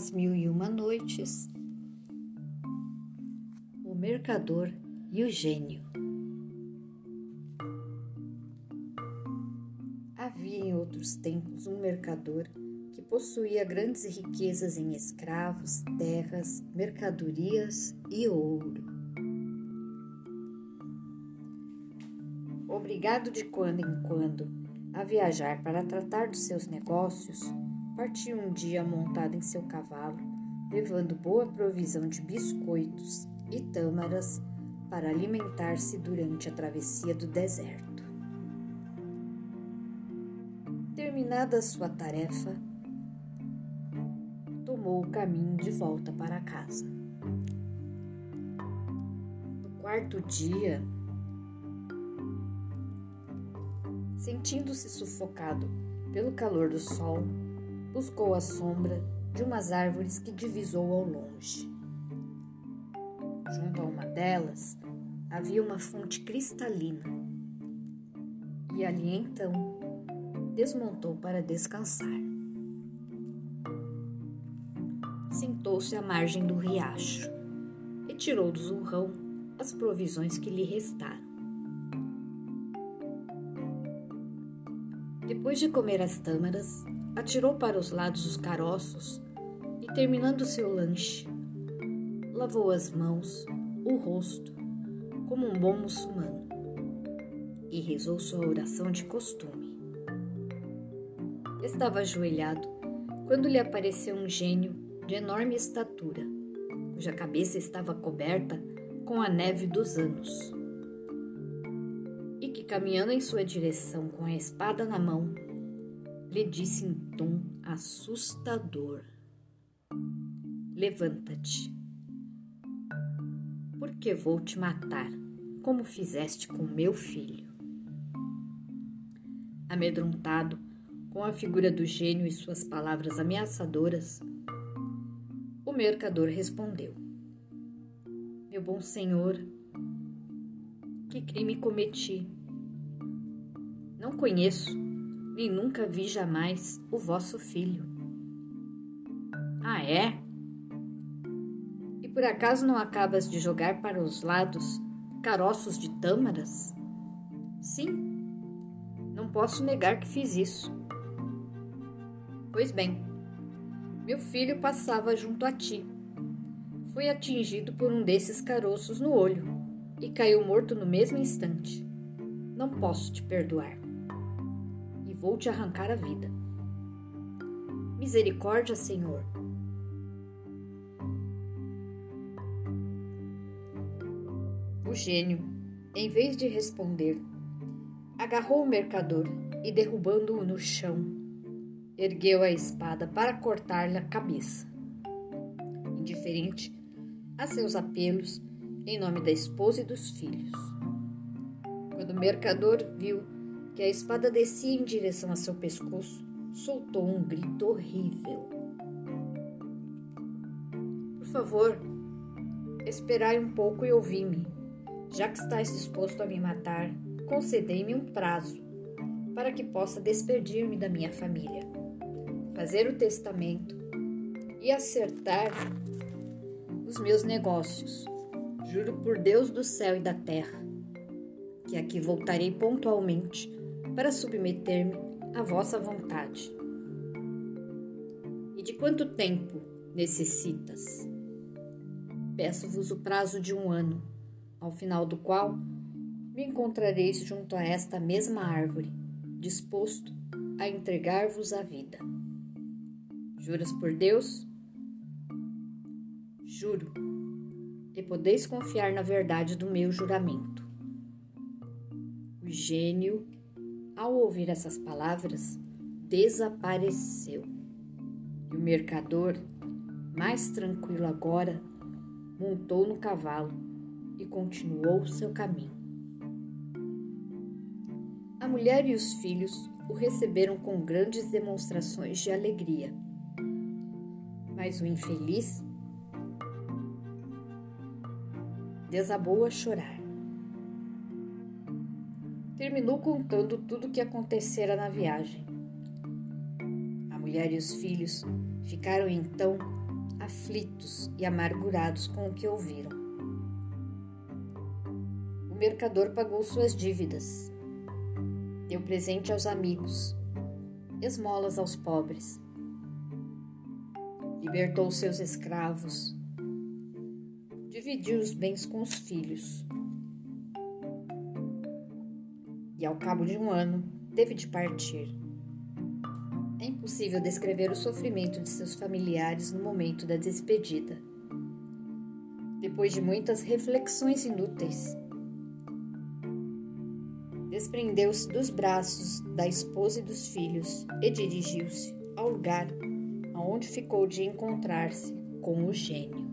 As Mil e Uma Noites, O Mercador e o Gênio. Havia em outros tempos um mercador que possuía grandes riquezas em escravos, terras, mercadorias e ouro. Obrigado de quando em quando a viajar para tratar dos seus negócios, partiu um dia montado em seu cavalo, levando boa provisão de biscoitos e tâmaras para alimentar-se durante a travessia do deserto. Terminada sua tarefa, tomou o caminho de volta para casa. No quarto dia, sentindo-se sufocado pelo calor do sol, buscou a sombra de umas árvores que divisou ao longe. Junto a uma delas havia uma fonte cristalina, e ali então desmontou para descansar. Sentou-se à margem do riacho e tirou do zurrão as provisões que lhe restaram. Depois de comer as tâmaras, atirou para os lados os caroços e, terminando seu lanche, lavou as mãos, o rosto, como um bom muçulmano, e rezou sua oração de costume. Estava ajoelhado quando lhe apareceu um gênio de enorme estatura, cuja cabeça estava coberta com a neve dos anos caminhando em sua direção com a espada na mão, lhe disse em tom assustador: Levanta-te, porque vou te matar, como fizeste com meu filho. Amedrontado com a figura do gênio e suas palavras ameaçadoras, o mercador respondeu: Meu bom senhor, que crime cometi? Não conheço, nem nunca vi jamais o vosso filho. Ah, é? E por acaso não acabas de jogar para os lados caroços de tâmaras? Sim, não posso negar que fiz isso. Pois bem, meu filho passava junto a ti. Foi atingido por um desses caroços no olho e caiu morto no mesmo instante. Não posso te perdoar vou te arrancar a vida. Misericórdia, Senhor. O gênio, em vez de responder, agarrou o mercador e, derrubando-o no chão, ergueu a espada para cortar-lhe a cabeça. Indiferente a seus apelos em nome da esposa e dos filhos. Quando o mercador viu que a espada descia em direção a seu pescoço, soltou um grito horrível. Por favor, esperai um pouco e ouvi-me. Já que estás disposto a me matar, concedei-me um prazo para que possa despedir-me da minha família, fazer o testamento e acertar os meus negócios. Juro por Deus do céu e da terra que aqui voltarei pontualmente para submeter-me à vossa vontade. E de quanto tempo necessitas? Peço-vos o prazo de um ano, ao final do qual me encontrareis junto a esta mesma árvore, disposto a entregar-vos a vida. Juras por Deus? Juro, e podeis confiar na verdade do meu juramento. O gênio ao ouvir essas palavras, desapareceu. E o mercador, mais tranquilo agora, montou no cavalo e continuou seu caminho. A mulher e os filhos o receberam com grandes demonstrações de alegria. Mas o infeliz desabou a chorar terminou contando tudo o que acontecera na viagem. A mulher e os filhos ficaram então aflitos e amargurados com o que ouviram. O mercador pagou suas dívidas, deu presente aos amigos, esmolas aos pobres, libertou seus escravos, dividiu os bens com os filhos. E ao cabo de um ano, teve de partir. É impossível descrever o sofrimento de seus familiares no momento da despedida. Depois de muitas reflexões inúteis, desprendeu-se dos braços da esposa e dos filhos e dirigiu-se ao lugar aonde ficou de encontrar-se com o gênio.